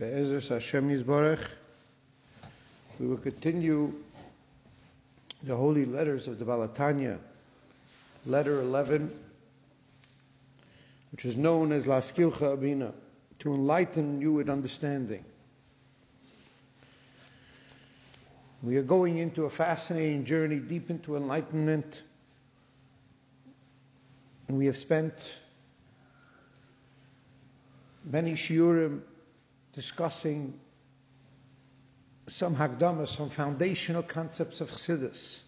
Be'ezer Hashem Yisborech, we will continue the holy letters of the Baal HaTanya, letter 11, which is known as Lihaskilcha Bina, to enlighten you with understanding. We are going into a fascinating journey deep into enlightenment, and we have spent many shiurim discussing some Hakdama, some foundational concepts of Chassidus,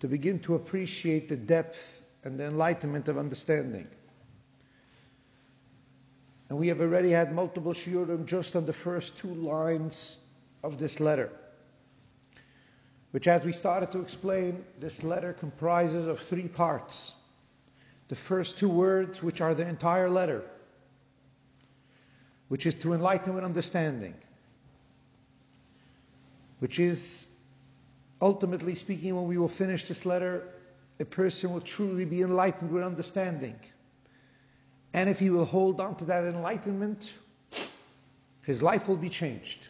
to begin to appreciate the depth and the enlightenment of understanding. And we have already had multiple shiurim just on the first two lines of this letter, which, as we started to explain, this letter comprises of three parts. The first two words, which are the entire letter, which is to enlighten with understanding, which is ultimately speaking, when we will finish this letter, a person will truly be enlightened with understanding. And if he will hold on to that enlightenment, his life will be changed.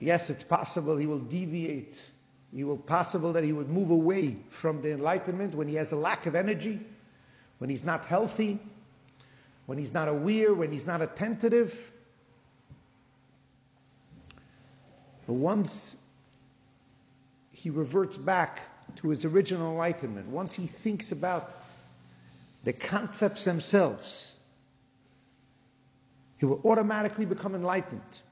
Yes, it's possible he will deviate. He will possible that he would move away from the enlightenment when he has a lack of energy, when he's not healthy, when he's not aware, when he's not attentive. But once he reverts back to his original enlightenment, once he thinks about the concepts themselves, he will automatically become enlightened.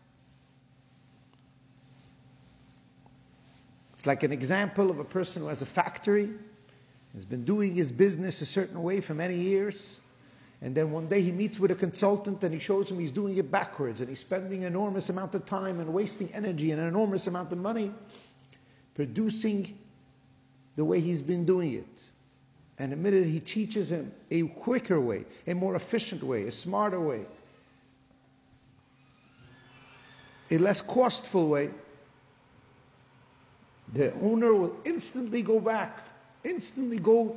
It's like an example of a person who has a factory, has been doing his business a certain way for many years, and then one day he meets with a consultant and he shows him he's doing it backwards and he's spending an enormous amount of time and wasting energy and an enormous amount of money producing the way he's been doing it. And admitted he teaches him a quicker way, a more efficient way, a smarter way, a less costful way. The owner will instantly go back, instantly go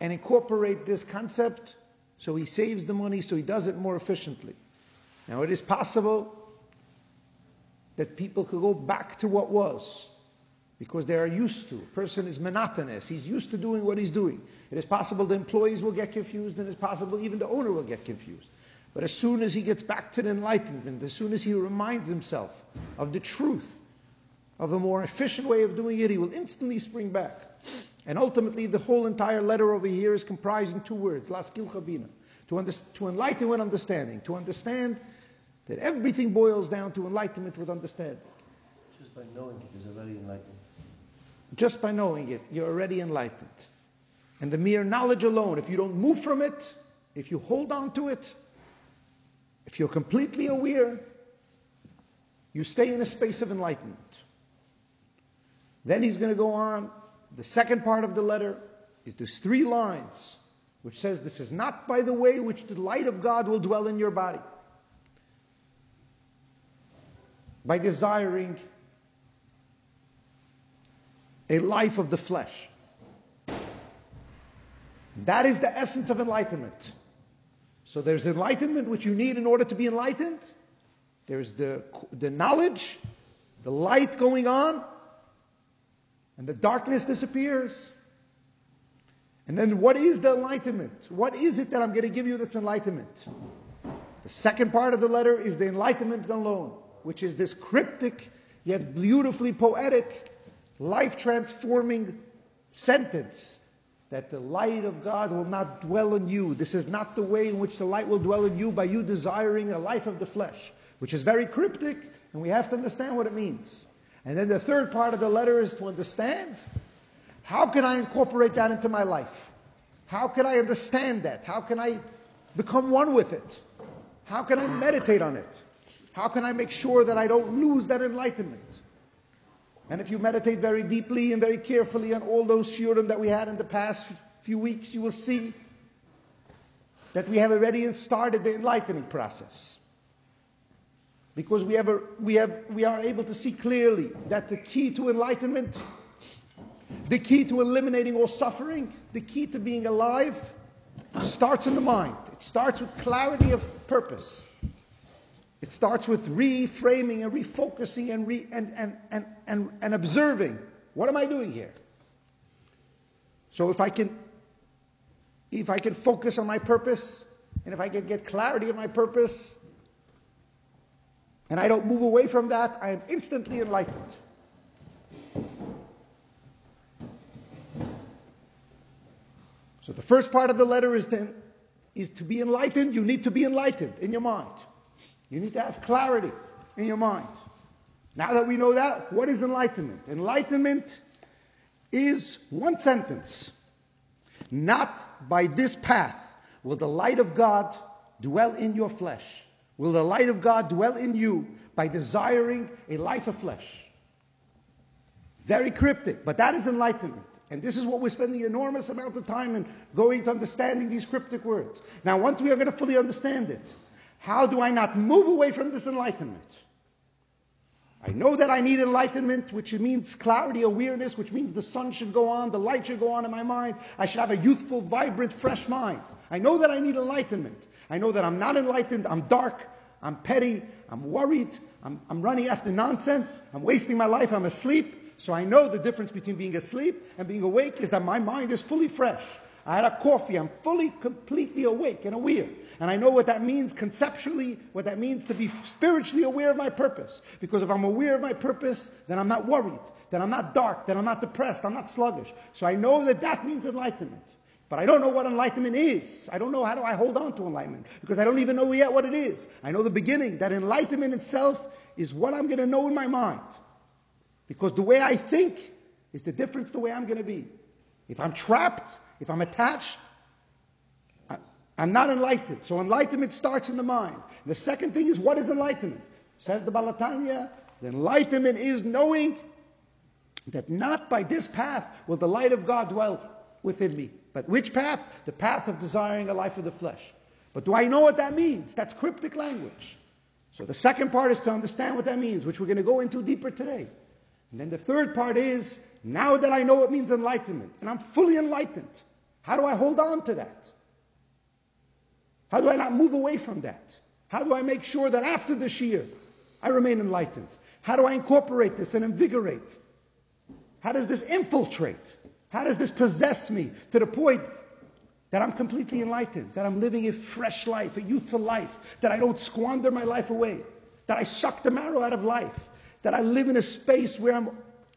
and incorporate this concept so he saves the money, so he does it more efficiently. Now, it is possible that people could go back to what was because they are used to. A person is monotonous, he's used to doing what he's doing. It is possible the employees will get confused, and it's possible even the owner will get confused. But as soon as he gets back to the enlightenment, as soon as he reminds himself of the truth, of a more efficient way of doing it, he will instantly spring back. And ultimately, the whole entire letter over here is comprised in two words, Lihaskilcha Bina, to, under, to enlighten with understanding, to understand that everything boils down to enlightenment with understanding. Just by knowing it is already enlightened. Just by knowing it, you're already enlightened. And the mere knowledge alone, if you don't move from it, if you hold on to it, if you're completely aware, you stay in a space of enlightenment. Then he's going to go on. The second part of the letter is those three lines, which says, This is not by the way which the light of God will dwell in your body. By desiring a life of the flesh. That is the essence of enlightenment. So there's enlightenment which you need in order to be enlightened. There's the, the knowledge, the light going on, and the darkness disappears. And then what is the enlightenment? What is it that I'm going to give you that's enlightenment? The second part of the letter is the enlightenment alone, which is this cryptic yet beautifully poetic, life transforming sentence that the light of God will not dwell in you. This is not the way in which the light will dwell in you by you desiring a life of the flesh, which is very cryptic, and we have to understand what it means. And then the third part of the letter is to understand how can I incorporate that into my life? How can I understand that? How can I become one with it? How can I meditate on it? How can I make sure that I don't lose that enlightenment? And if you meditate very deeply and very carefully on all those shiurim that we had in the past few weeks, you will see that we have already started the enlightening process. Because we, have a, we, have, we are able to see clearly that the key to enlightenment, the key to eliminating all suffering, the key to being alive, starts in the mind. It starts with clarity of purpose. It starts with reframing and refocusing and, re, and, and, and, and, and observing. What am I doing here? So if I can if I can focus on my purpose and if I can get clarity of my purpose and I don't move away from that, I am instantly enlightened. So the first part of the letter is then is to be enlightened, you need to be enlightened in your mind. You need to have clarity in your mind. Now that we know that, what is enlightenment? Enlightenment is one sentence. Not by this path will the light of God dwell in your flesh. Will the light of God dwell in you by desiring a life of flesh? Very cryptic, but that is enlightenment. And this is what we're spending enormous amount of time in going to understanding these cryptic words. Now, once we are going to fully understand it, how do I not move away from this enlightenment? I know that I need enlightenment, which means clarity, awareness, which means the sun should go on, the light should go on in my mind. I should have a youthful, vibrant, fresh mind. I know that I need enlightenment. I know that I'm not enlightened, I'm dark, I'm petty, I'm worried, I'm, I'm running after nonsense, I'm wasting my life, I'm asleep. So I know the difference between being asleep and being awake is that my mind is fully fresh. I had a coffee. I'm fully, completely awake and aware. And I know what that means conceptually, what that means to be spiritually aware of my purpose. Because if I'm aware of my purpose, then I'm not worried. Then I'm not dark. Then I'm not depressed. I'm not sluggish. So I know that that means enlightenment. But I don't know what enlightenment is. I don't know how do I hold on to enlightenment because I don't even know yet what it is. I know the beginning, that enlightenment itself is what I'm going to know in my mind. Because the way I think is the difference the way I'm going to be. If I'm trapped, if I'm attached, I'm not enlightened. So enlightenment starts in the mind. The second thing is what is enlightenment? Says the Baal HaTanya, the enlightenment is knowing that not by this path will the light of God dwell within me. But which path? The path of desiring a life of the flesh. But do I know what that means? That's cryptic language. So the second part is to understand what that means, which we're going to go into deeper today. And then the third part is now that I know what means enlightenment, and I'm fully enlightened, how do I hold on to that? How do I not move away from that? How do I make sure that after the shiur, I remain enlightened? How do I incorporate this and invigorate? How does this infiltrate? How does this possess me to the point that I'm completely enlightened, that I'm living a fresh life, a youthful life, that I don't squander my life away, that I suck the marrow out of life, that I live in a space where I'm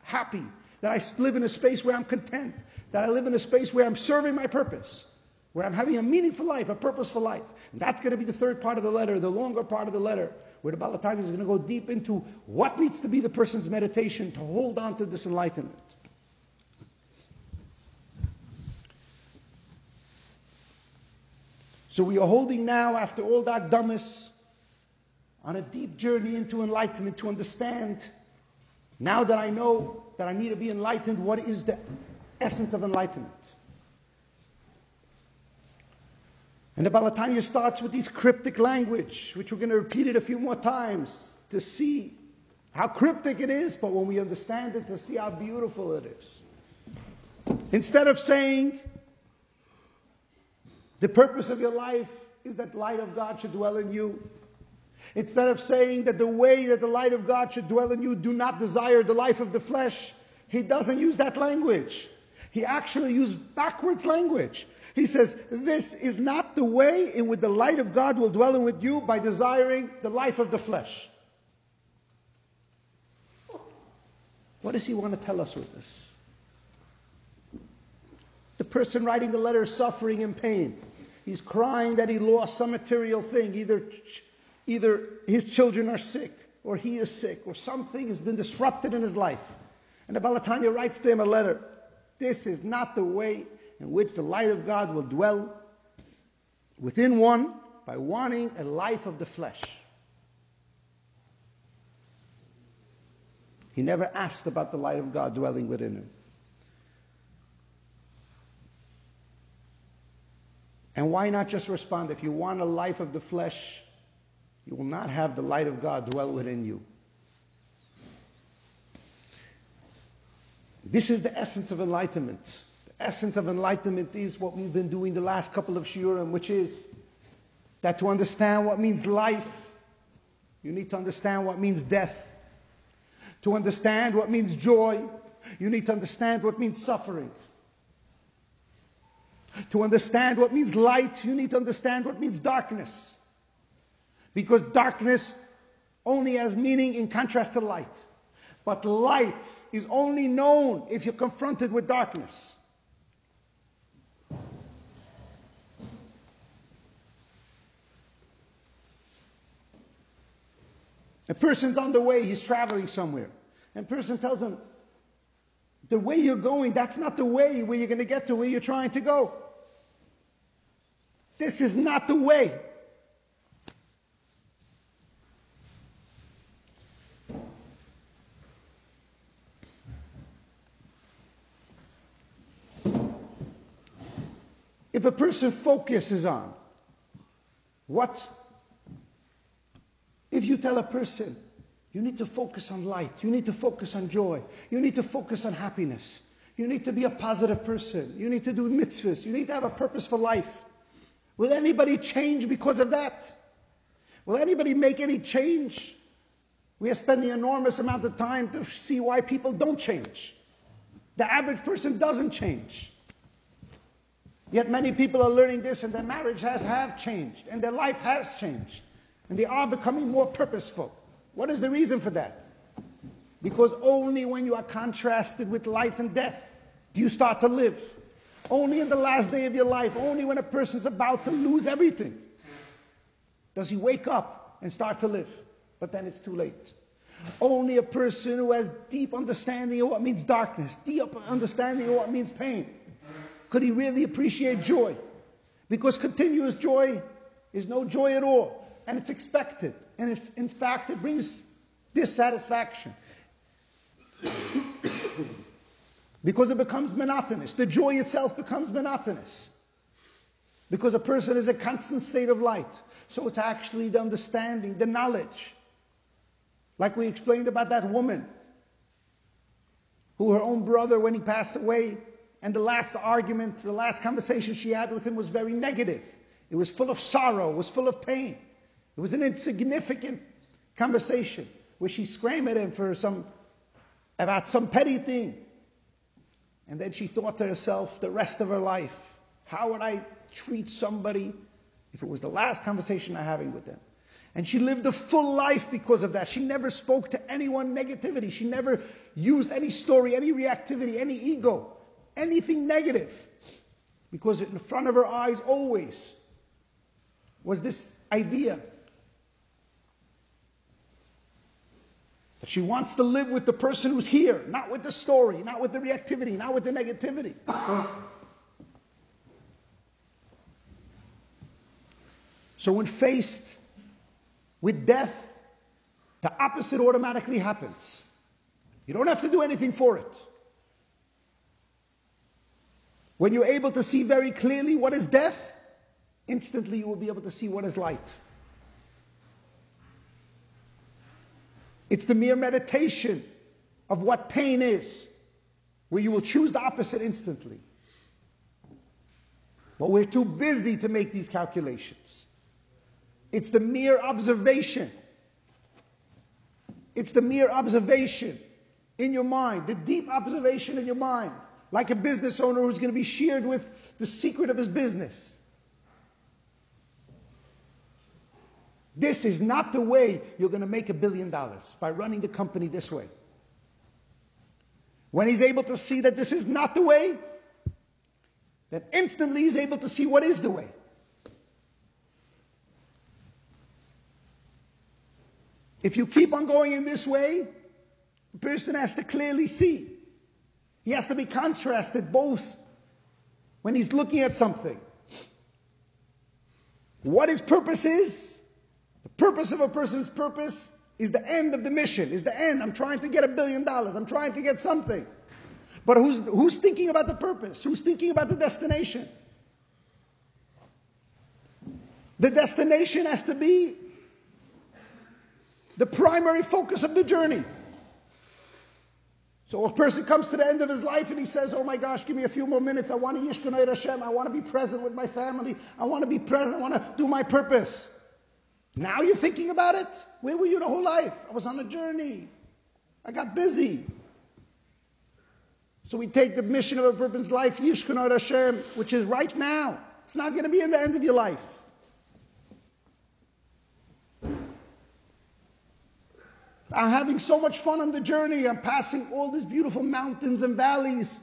happy, that I live in a space where I'm content, that I live in a space where I'm serving my purpose, where I'm having a meaningful life, a purposeful life. And that's going to be the third part of the letter, the longer part of the letter, where the Baal HaTanya is going to go deep into what needs to be the person's meditation to hold on to this enlightenment. So we are holding now, after all that dumbass, on a deep journey into enlightenment to understand, now that I know that I need to be enlightened, what is the essence of enlightenment? And the Baal HaTanya starts with this cryptic language, which we're going to repeat it a few more times to see how cryptic it is, but when we understand it, to see how beautiful it is. Instead of saying, the purpose of your life is that the light of God should dwell in you, Instead of saying that the way that the light of God should dwell in you, do not desire the life of the flesh, he doesn't use that language. He actually used backwards language. He says, This is not the way in which the light of God will dwell in with you by desiring the life of the flesh. What does he want to tell us with this? The person writing the letter is suffering in pain. He's crying that he lost some material thing, either Either his children are sick, or he is sick, or something has been disrupted in his life. And the Baal HaTanya writes to him a letter. This is not the way in which the light of God will dwell within one by wanting a life of the flesh. He never asked about the light of God dwelling within him. And why not just respond? If you want a life of the flesh, you will not have the light of God dwell within you. This is the essence of enlightenment. The essence of enlightenment is what we've been doing the last couple of shiurim, which is that to understand what means life, you need to understand what means death. To understand what means joy, you need to understand what means suffering. To understand what means light, you need to understand what means darkness. Because darkness only has meaning in contrast to light. But light is only known if you're confronted with darkness. A person's on the way, he's traveling somewhere. And person tells him, the way you're going, that's not the way where you're going to get to where you're trying to go. This is not the way. If a person focuses on what, if you tell a person, you need to focus on light, you need to focus on joy, you need to focus on happiness, you need to be a positive person, you need to do mitzvahs, you need to have a purpose for life. Will anybody change because of that? Will anybody make any change? We are spending enormous amount of time to see why people don't change. The average person doesn't change. Yet many people are learning this and their marriage has have changed and their life has changed and they are becoming more purposeful. What is the reason for that? Because only when you are contrasted with life and death do you start to live. Only in the last day of your life, only when a person's about to lose everything, does he wake up and start to live. But then it's too late. Only a person who has deep understanding of what means darkness, deep understanding of what means pain, could he really appreciate joy. Because continuous joy is no joy at all, and it's expected. And if, in fact, it brings dissatisfaction. because it becomes monotonous. The joy itself becomes monotonous. Because a person is a constant state of light. So it's actually the understanding, the knowledge. Like we explained about that woman who her own brother, when he passed away, and the last argument, the last conversation she had with him was very negative. It was full of sorrow, it was full of pain. It was an insignificant conversation where she screamed at him for some, about some petty thing. And then she thought to herself the rest of her life, how would I treat somebody if it was the last conversation I'm having with them? And she lived a full life because of that. She never spoke to anyone negativity. She never used any story, any reactivity, any ego, anything negative. Because in front of her eyes always was this idea she wants to live with the person who's here, not with the story, not with the reactivity, not with the negativity. so when faced with death, the opposite automatically happens. You don't have to do anything for it. When you're able to see very clearly what is death, instantly you will be able to see what is light. It's the mere meditation of what pain is, where you will choose the opposite instantly. But we're too busy to make these calculations. It's the mere observation. It's the mere observation in your mind, the deep observation in your mind, like a business owner who's going to be shared with the secret of his business. This is not the way you're going to make a billion dollars by running the company this way. When he's able to see that this is not the way, then instantly he's able to see what is the way. If you keep on going in this way, the person has to clearly see. He has to be contrasted both when he's looking at something. What his purpose is the purpose of a person's purpose is the end of the mission, is the end. I'm trying to get a billion dollars, I'm trying to get something. But who's, who's thinking about the purpose? Who's thinking about the destination? The destination has to be the primary focus of the journey. So a person comes to the end of his life and he says, Oh my gosh, give me a few more minutes. I want to Yishkanay Hashem. I want to be present with my family. I want to be present. I want to do my purpose. Now you're thinking about it? Where were you the whole life? I was on a journey. I got busy. So we take the mission of a person's life, Yishkanot Hashem, which is right now. It's not going to be in the end of your life. I'm having so much fun on the journey. I'm passing all these beautiful mountains and valleys.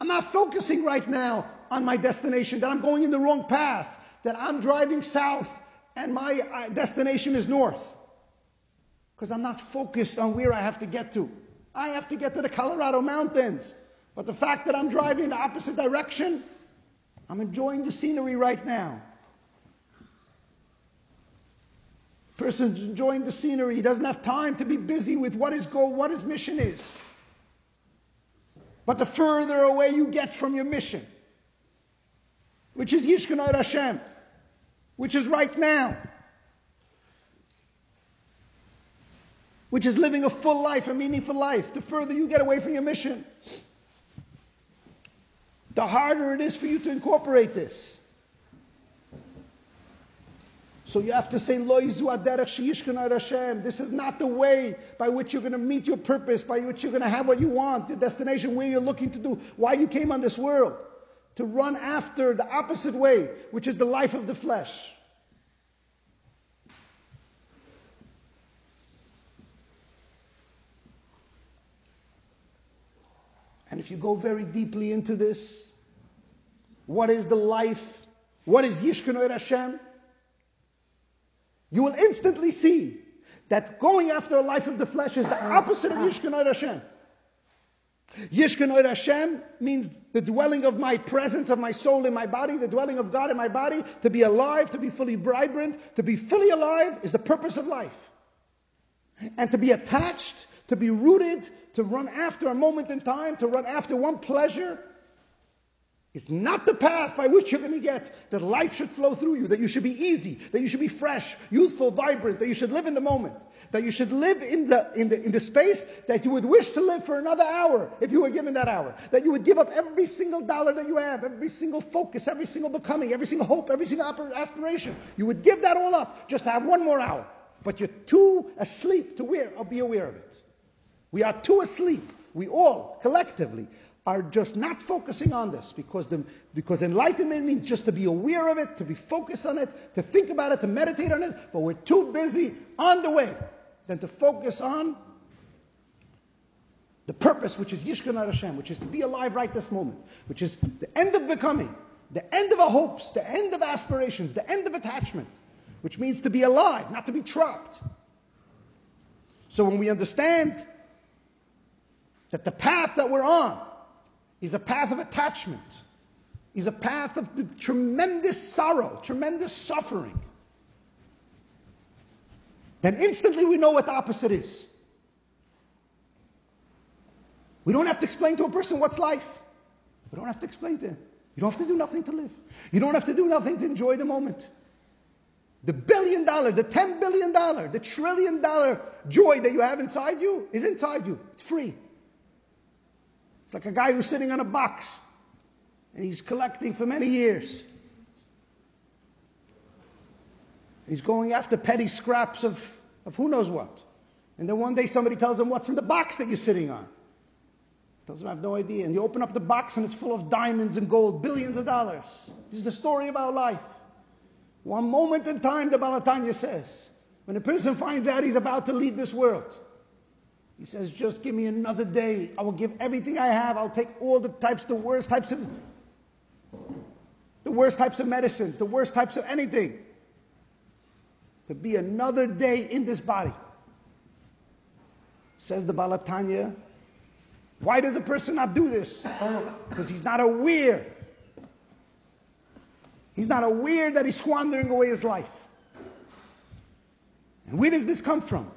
I'm not focusing right now on my destination, that I'm going in the wrong path, that I'm driving south and my uh, destination is north. Because I'm not focused on where I have to get to. I have to get to the Colorado mountains. But the fact that I'm driving the opposite direction, I'm enjoying the scenery right now. Person's enjoying the scenery. He doesn't have time to be busy with what his goal, what his mission is. But the further away you get from your mission, which is Yishkanot Hashem, which is right now, which is living a full life, a meaningful life, the further you get away from your mission, the harder it is for you to incorporate this. So you have to say, This is not the way by which you're going to meet your purpose, by which you're going to have what you want, the destination where you're looking to do, why you came on this world. To run after the opposite way, which is the life of the flesh. And if you go very deeply into this, what is the life? What is Yishkanoir er Hashem? you will instantly see that going after a life of the flesh is the opposite of Yishkan er Hashem. Yishkan Hashem means the dwelling of my presence, of my soul in my body, the dwelling of God in my body, to be alive, to be fully vibrant, to be fully alive is the purpose of life. And to be attached, to be rooted, to run after a moment in time, to run after one pleasure, it's not the path by which you're going to get that life should flow through you, that you should be easy, that you should be fresh, youthful, vibrant, that you should live in the moment, that you should live in the, in the, in the space that you would wish to live for another hour if you were given that hour, that you would give up every single dollar that you have, every single focus, every single becoming, every single hope, every single aspiration. You would give that all up just to have one more hour. But you're too asleep to wear, be aware of it. We are too asleep. We all, collectively, are just not focusing on this because, the, because enlightenment means just to be aware of it, to be focused on it, to think about it, to meditate on it, but we're too busy on the way than to focus on the purpose, which is Yishkan Hashem, which is to be alive right this moment, which is the end of becoming, the end of our hopes, the end of aspirations, the end of attachment, which means to be alive, not to be trapped. So when we understand that the path that we're on is a path of attachment, is a path of tremendous sorrow, tremendous suffering. Then instantly we know what the opposite is. We don't have to explain to a person what's life. We don't have to explain to him. You don't have to do nothing to live. You don't have to do nothing to enjoy the moment. The billion dollar, the ten billion dollar, the trillion dollar joy that you have inside you is inside you. It's free. It's like a guy who's sitting on a box and he's collecting for many years. He's going after petty scraps of, of who knows what. And then one day somebody tells him, What's in the box that you're sitting on? He tells him, I have no idea. And you open up the box and it's full of diamonds and gold, billions of dollars. This is the story of our life. One moment in time, the Baal HaTanya says, when a person finds out he's about to leave this world, he says, just give me another day. I will give everything I have. I'll take all the types, the worst types of, the worst types of medicines, the worst types of anything. To be another day in this body. Says the Baal HaTanya, Why does a person not do this? Because he's not aware. He's not aware that he's squandering away his life. And where does this come from?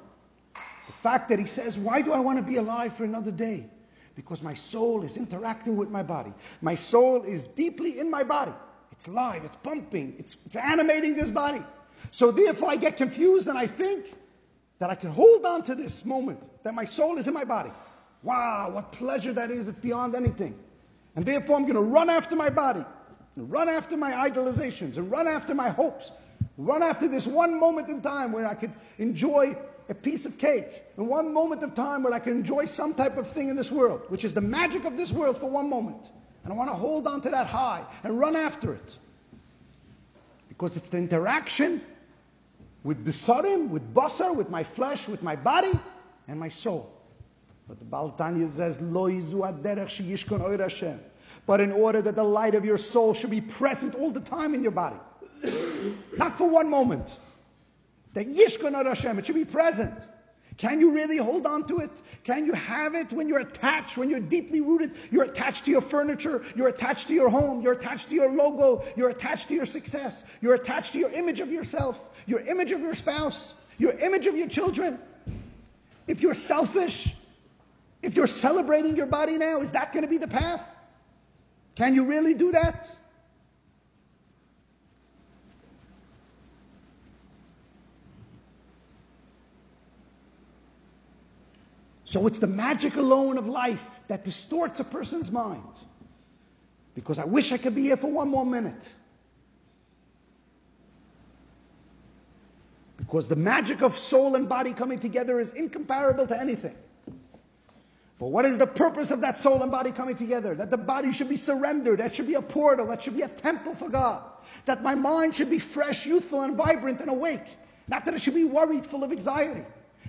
Fact that he says, Why do I want to be alive for another day? Because my soul is interacting with my body. My soul is deeply in my body. It's live, it's pumping, it's, it's animating this body. So therefore, I get confused and I think that I can hold on to this moment, that my soul is in my body. Wow, what pleasure that is, it's beyond anything. And therefore, I'm going to run after my body, run after my idolizations, and run after my hopes, run after this one moment in time where I could enjoy a piece of cake, and one moment of time where I can enjoy some type of thing in this world, which is the magic of this world for one moment. And I want to hold on to that high and run after it. Because it's the interaction with Besarim, with Basar, with my flesh, with my body, and my soul. But the Baal HaTanya says, Lo Hashem. But in order that the light of your soul should be present all the time in your body, not for one moment, that Yishkon Hashem, it should be present. Can you really hold on to it? Can you have it when you're attached, when you're deeply rooted? You're attached to your furniture, you're attached to your home, you're attached to your logo, you're attached to your success, you're attached to your image of yourself, your image of your spouse, your image of your children. If you're selfish, if you're celebrating your body now, is that going to be the path? Can you really do that? So it's the magic alone of life that distorts a person's mind. Because I wish I could be here for one more minute. Because the magic of soul and body coming together is incomparable to anything. But what is the purpose of that soul and body coming together? That the body should be surrendered. That should be a portal. That should be a temple for God. That my mind should be fresh, youthful, and vibrant and awake. Not that it should be worried, full of anxiety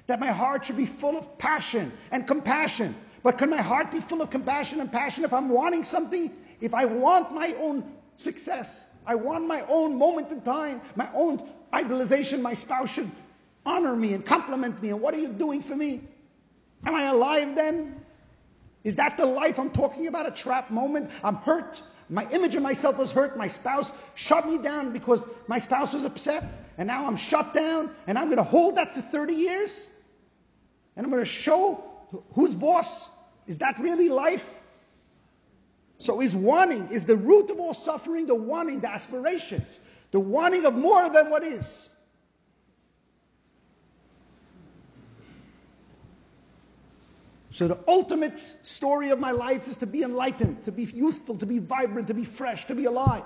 that my heart should be full of passion and compassion. But can my heart be full of compassion and passion if I'm wanting something? If I want my own success, I want my own moment in time, my own idolization, my spouse should honor me and compliment me. And what are you doing for me? Am I alive then? Is that the life I'm talking about? A trap moment? I'm hurt. My image of myself was hurt. My spouse shut me down because my spouse was upset. And now I'm shut down. And I'm going to hold that for 30 years? And I'm going to show who's boss. Is that really life? So is wanting, is the root of all suffering the wanting, the aspirations, the wanting of more than what is. So the ultimate story of my life is to be enlightened, to be youthful, to be vibrant, to be fresh, to be alive,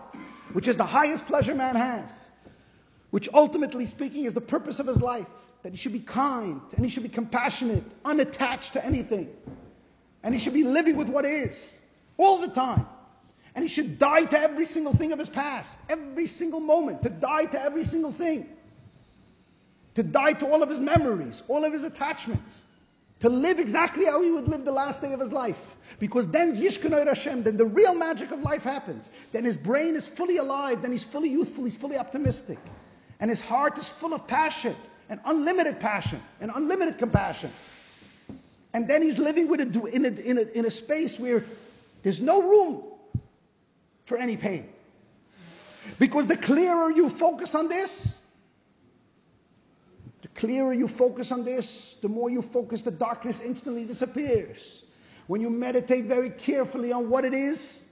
which is the highest pleasure man has, which ultimately speaking is the purpose of his life that he should be kind and he should be compassionate, unattached to anything. And he should be living with what is all the time. And he should die to every single thing of his past, every single moment, to die to every single thing. To die to all of his memories, all of his attachments. To live exactly how he would live the last day of his life. Because then Yishkanoi Hashem, then the real magic of life happens. Then his brain is fully alive, then he's fully youthful, he's fully optimistic. And his heart is full of passion and unlimited passion and unlimited compassion. And then he's living with a, in, a, in, a, in a space where there's no room for any pain. Because the clearer you focus on this, the clearer you focus on this, the more you focus, the darkness instantly disappears. When you meditate very carefully on what it is,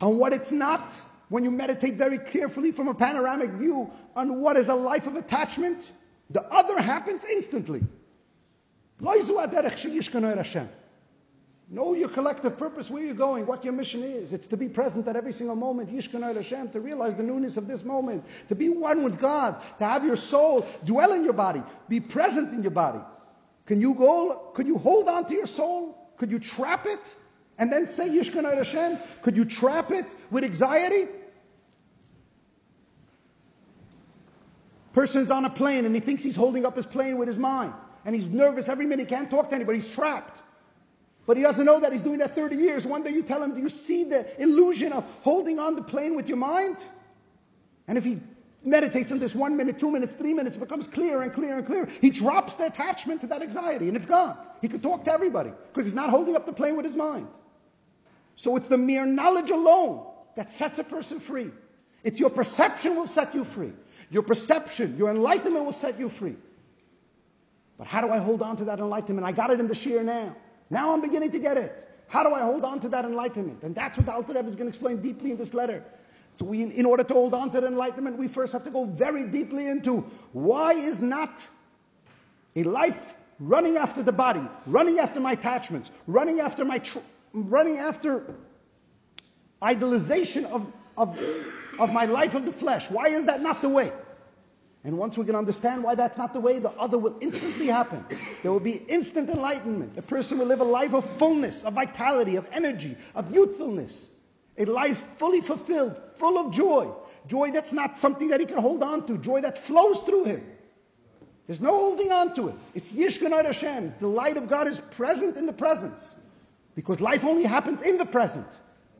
on what it's not, when you meditate very carefully from a panoramic view on what is a life of attachment, the other happens instantly. Know your collective purpose, where you're going, what your mission is. It's to be present at every single moment, Hashem, to realize the newness of this moment, to be one with God, to have your soul dwell in your body, be present in your body. Can you go, could you hold on to your soul? Could you trap it? And then say Yishkanai Hashem? Could you trap it with anxiety? Person's on a plane and he thinks he's holding up his plane with his mind. And he's nervous every minute. He can't talk to anybody. He's trapped. But he doesn't know that he's doing that 30 years. One day you tell him, Do you see the illusion of holding on the plane with your mind? And if he meditates on this one minute, two minutes, three minutes, it becomes clearer and clearer and clearer. He drops the attachment to that anxiety and it's gone. He can talk to everybody because he's not holding up the plane with his mind. So it's the mere knowledge alone that sets a person free. It's your perception will set you free. Your perception, your enlightenment will set you free. But how do I hold on to that enlightenment? I got it in the shiur now. Now I'm beginning to get it. How do I hold on to that enlightenment? And that's what the Alter Rebbe is going to explain deeply in this letter. So we, in order to hold on to the enlightenment, we first have to go very deeply into why is not A life running after the body, running after my attachments, running after my, tr- running after idolization of, of, of my life of the flesh. Why is that not the way? And once we can understand why that's not the way, the other will instantly happen. There will be instant enlightenment. A person will live a life of fullness, of vitality, of energy, of youthfulness. A life fully fulfilled, full of joy. Joy that's not something that he can hold on to, joy that flows through him. There's no holding on to it. It's Yishkanat Hashem. The light of God is present in the presence. Because life only happens in the present.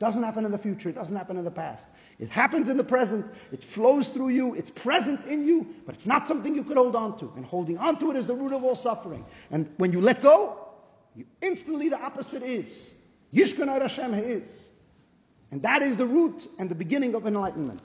Doesn't happen in the future. It doesn't happen in the past. It happens in the present. It flows through you. It's present in you, but it's not something you could hold on to. And holding on to it is the root of all suffering. And when you let go, you instantly the opposite is. Yishkanat Hashem is. And that is the root and the beginning of enlightenment.